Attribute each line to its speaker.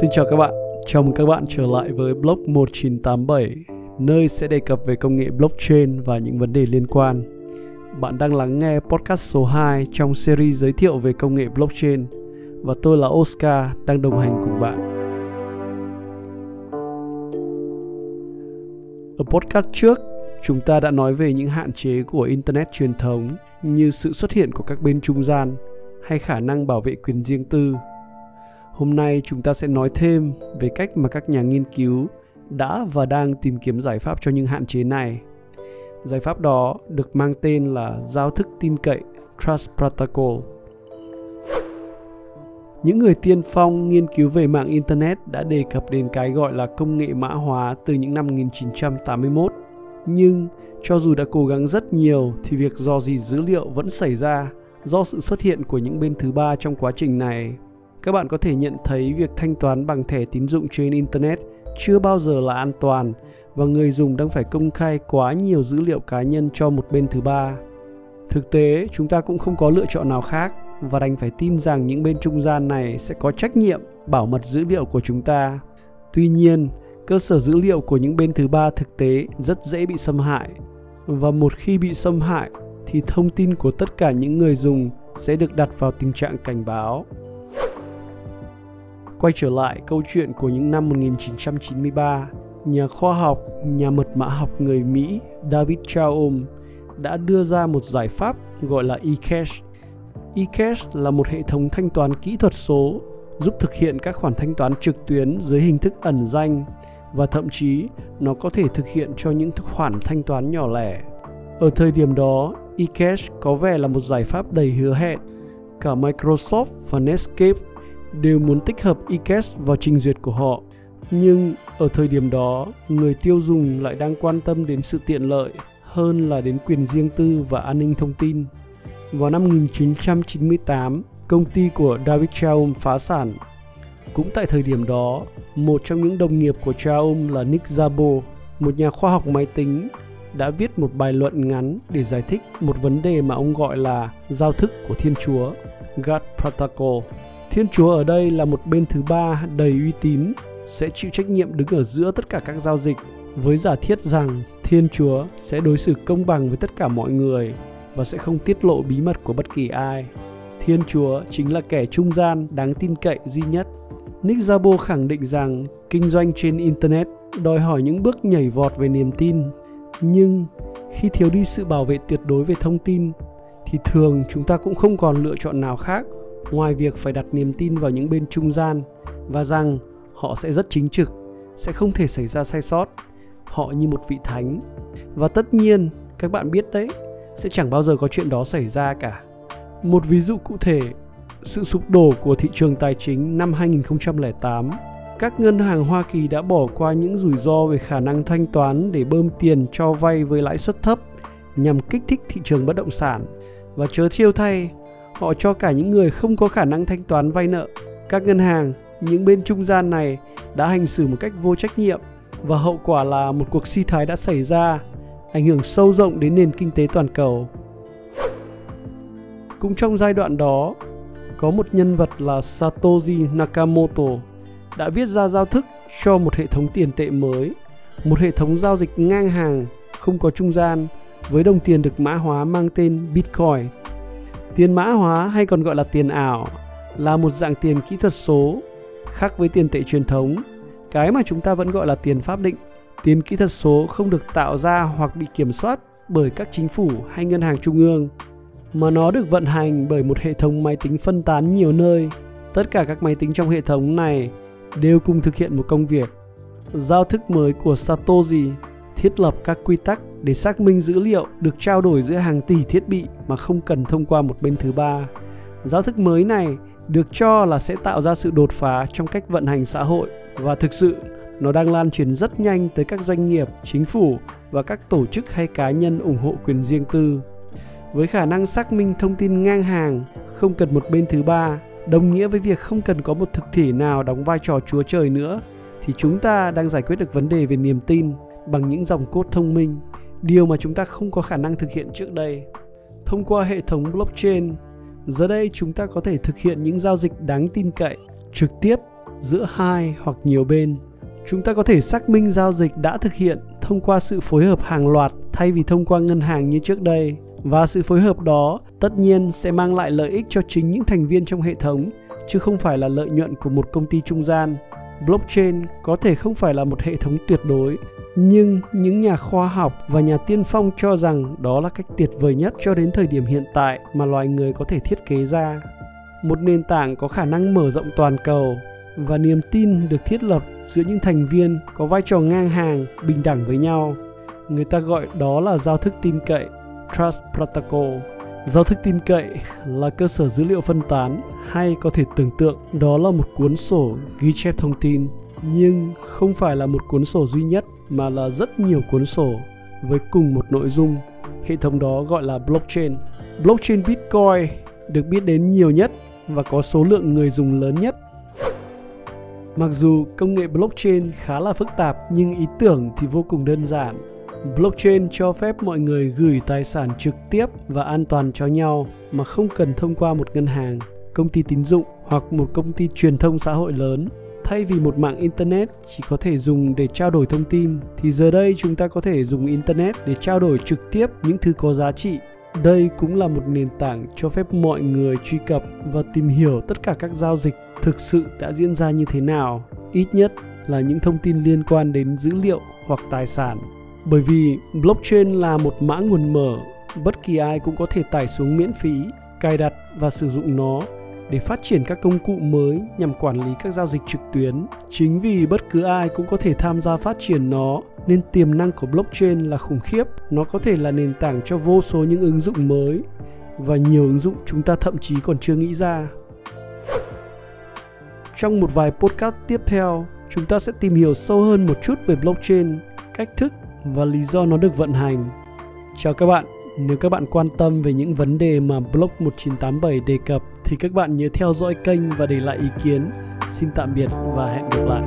Speaker 1: Xin chào các bạn, chào mừng các bạn trở lại với blog 1987, nơi sẽ đề cập về công nghệ blockchain và những vấn đề liên quan. Bạn đang lắng nghe podcast số 2 trong series giới thiệu về công nghệ blockchain và tôi là Oscar đang đồng hành cùng bạn. Ở podcast trước, chúng ta đã nói về những hạn chế của internet truyền thống như sự xuất hiện của các bên trung gian hay khả năng bảo vệ quyền riêng tư Hôm nay chúng ta sẽ nói thêm về cách mà các nhà nghiên cứu đã và đang tìm kiếm giải pháp cho những hạn chế này. Giải pháp đó được mang tên là giao thức tin cậy, Trust Protocol. Những người tiên phong nghiên cứu về mạng Internet đã đề cập đến cái gọi là công nghệ mã hóa từ những năm 1981. Nhưng cho dù đã cố gắng rất nhiều thì việc dò dỉ dữ liệu vẫn xảy ra do sự xuất hiện của những bên thứ ba trong quá trình này các bạn có thể nhận thấy việc thanh toán bằng thẻ tín dụng trên internet chưa bao giờ là an toàn và người dùng đang phải công khai quá nhiều dữ liệu cá nhân cho một bên thứ ba. Thực tế, chúng ta cũng không có lựa chọn nào khác và đành phải tin rằng những bên trung gian này sẽ có trách nhiệm bảo mật dữ liệu của chúng ta. Tuy nhiên, cơ sở dữ liệu của những bên thứ ba thực tế rất dễ bị xâm hại và một khi bị xâm hại thì thông tin của tất cả những người dùng sẽ được đặt vào tình trạng cảnh báo. Quay trở lại câu chuyện của những năm 1993, nhà khoa học, nhà mật mã học người Mỹ David Chaum đã đưa ra một giải pháp gọi là eCash. eCash là một hệ thống thanh toán kỹ thuật số giúp thực hiện các khoản thanh toán trực tuyến dưới hình thức ẩn danh và thậm chí nó có thể thực hiện cho những khoản thanh toán nhỏ lẻ. Ở thời điểm đó, eCash có vẻ là một giải pháp đầy hứa hẹn. Cả Microsoft và Netscape đều muốn tích hợp eCash vào trình duyệt của họ. Nhưng ở thời điểm đó, người tiêu dùng lại đang quan tâm đến sự tiện lợi hơn là đến quyền riêng tư và an ninh thông tin. Vào năm 1998, công ty của David Chaum phá sản. Cũng tại thời điểm đó, một trong những đồng nghiệp của Chaum là Nick Szabo, một nhà khoa học máy tính, đã viết một bài luận ngắn để giải thích một vấn đề mà ông gọi là giao thức của Thiên Chúa, God Protocol. Thiên Chúa ở đây là một bên thứ ba đầy uy tín, sẽ chịu trách nhiệm đứng ở giữa tất cả các giao dịch với giả thiết rằng Thiên Chúa sẽ đối xử công bằng với tất cả mọi người và sẽ không tiết lộ bí mật của bất kỳ ai. Thiên Chúa chính là kẻ trung gian đáng tin cậy duy nhất. Nick Szabo khẳng định rằng kinh doanh trên Internet đòi hỏi những bước nhảy vọt về niềm tin. Nhưng khi thiếu đi sự bảo vệ tuyệt đối về thông tin, thì thường chúng ta cũng không còn lựa chọn nào khác ngoài việc phải đặt niềm tin vào những bên trung gian và rằng họ sẽ rất chính trực, sẽ không thể xảy ra sai sót. Họ như một vị thánh. Và tất nhiên, các bạn biết đấy, sẽ chẳng bao giờ có chuyện đó xảy ra cả. Một ví dụ cụ thể, sự sụp đổ của thị trường tài chính năm 2008 các ngân hàng Hoa Kỳ đã bỏ qua những rủi ro về khả năng thanh toán để bơm tiền cho vay với lãi suất thấp nhằm kích thích thị trường bất động sản. Và chớ chiêu thay, họ cho cả những người không có khả năng thanh toán vay nợ. Các ngân hàng, những bên trung gian này đã hành xử một cách vô trách nhiệm và hậu quả là một cuộc suy thoái đã xảy ra, ảnh hưởng sâu rộng đến nền kinh tế toàn cầu. Cũng trong giai đoạn đó, có một nhân vật là Satoshi Nakamoto đã viết ra giao thức cho một hệ thống tiền tệ mới, một hệ thống giao dịch ngang hàng, không có trung gian, với đồng tiền được mã hóa mang tên Bitcoin Tiền mã hóa hay còn gọi là tiền ảo là một dạng tiền kỹ thuật số khác với tiền tệ truyền thống, cái mà chúng ta vẫn gọi là tiền pháp định. Tiền kỹ thuật số không được tạo ra hoặc bị kiểm soát bởi các chính phủ hay ngân hàng trung ương, mà nó được vận hành bởi một hệ thống máy tính phân tán nhiều nơi. Tất cả các máy tính trong hệ thống này đều cùng thực hiện một công việc. Giao thức mới của Satoshi thiết lập các quy tắc để xác minh dữ liệu được trao đổi giữa hàng tỷ thiết bị mà không cần thông qua một bên thứ ba. Giáo thức mới này được cho là sẽ tạo ra sự đột phá trong cách vận hành xã hội và thực sự nó đang lan truyền rất nhanh tới các doanh nghiệp, chính phủ và các tổ chức hay cá nhân ủng hộ quyền riêng tư. Với khả năng xác minh thông tin ngang hàng, không cần một bên thứ ba, đồng nghĩa với việc không cần có một thực thể nào đóng vai trò chúa trời nữa, thì chúng ta đang giải quyết được vấn đề về niềm tin bằng những dòng cốt thông minh, điều mà chúng ta không có khả năng thực hiện trước đây. Thông qua hệ thống blockchain, giờ đây chúng ta có thể thực hiện những giao dịch đáng tin cậy, trực tiếp giữa hai hoặc nhiều bên. Chúng ta có thể xác minh giao dịch đã thực hiện thông qua sự phối hợp hàng loạt thay vì thông qua ngân hàng như trước đây và sự phối hợp đó tất nhiên sẽ mang lại lợi ích cho chính những thành viên trong hệ thống chứ không phải là lợi nhuận của một công ty trung gian. Blockchain có thể không phải là một hệ thống tuyệt đối, nhưng những nhà khoa học và nhà tiên phong cho rằng đó là cách tuyệt vời nhất cho đến thời điểm hiện tại mà loài người có thể thiết kế ra. Một nền tảng có khả năng mở rộng toàn cầu và niềm tin được thiết lập giữa những thành viên có vai trò ngang hàng, bình đẳng với nhau. Người ta gọi đó là giao thức tin cậy, Trust Protocol. Giao thức tin cậy là cơ sở dữ liệu phân tán hay có thể tưởng tượng đó là một cuốn sổ ghi chép thông tin nhưng không phải là một cuốn sổ duy nhất mà là rất nhiều cuốn sổ với cùng một nội dung. Hệ thống đó gọi là blockchain. Blockchain Bitcoin được biết đến nhiều nhất và có số lượng người dùng lớn nhất. Mặc dù công nghệ blockchain khá là phức tạp nhưng ý tưởng thì vô cùng đơn giản. Blockchain cho phép mọi người gửi tài sản trực tiếp và an toàn cho nhau mà không cần thông qua một ngân hàng, công ty tín dụng hoặc một công ty truyền thông xã hội lớn. Thay vì một mạng internet chỉ có thể dùng để trao đổi thông tin thì giờ đây chúng ta có thể dùng internet để trao đổi trực tiếp những thứ có giá trị. Đây cũng là một nền tảng cho phép mọi người truy cập và tìm hiểu tất cả các giao dịch thực sự đã diễn ra như thế nào ít nhất là những thông tin liên quan đến dữ liệu hoặc tài sản bởi vì blockchain là một mã nguồn mở bất kỳ ai cũng có thể tải xuống miễn phí cài đặt và sử dụng nó để phát triển các công cụ mới nhằm quản lý các giao dịch trực tuyến. Chính vì bất cứ ai cũng có thể tham gia phát triển nó nên tiềm năng của blockchain là khủng khiếp. Nó có thể là nền tảng cho vô số những ứng dụng mới và nhiều ứng dụng chúng ta thậm chí còn chưa nghĩ ra. Trong một vài podcast tiếp theo, chúng ta sẽ tìm hiểu sâu hơn một chút về blockchain, cách thức và lý do nó được vận hành. Chào các bạn. Nếu các bạn quan tâm về những vấn đề mà blog 1987 đề cập, thì các bạn nhớ theo dõi kênh và để lại ý kiến. Xin tạm biệt và hẹn gặp lại.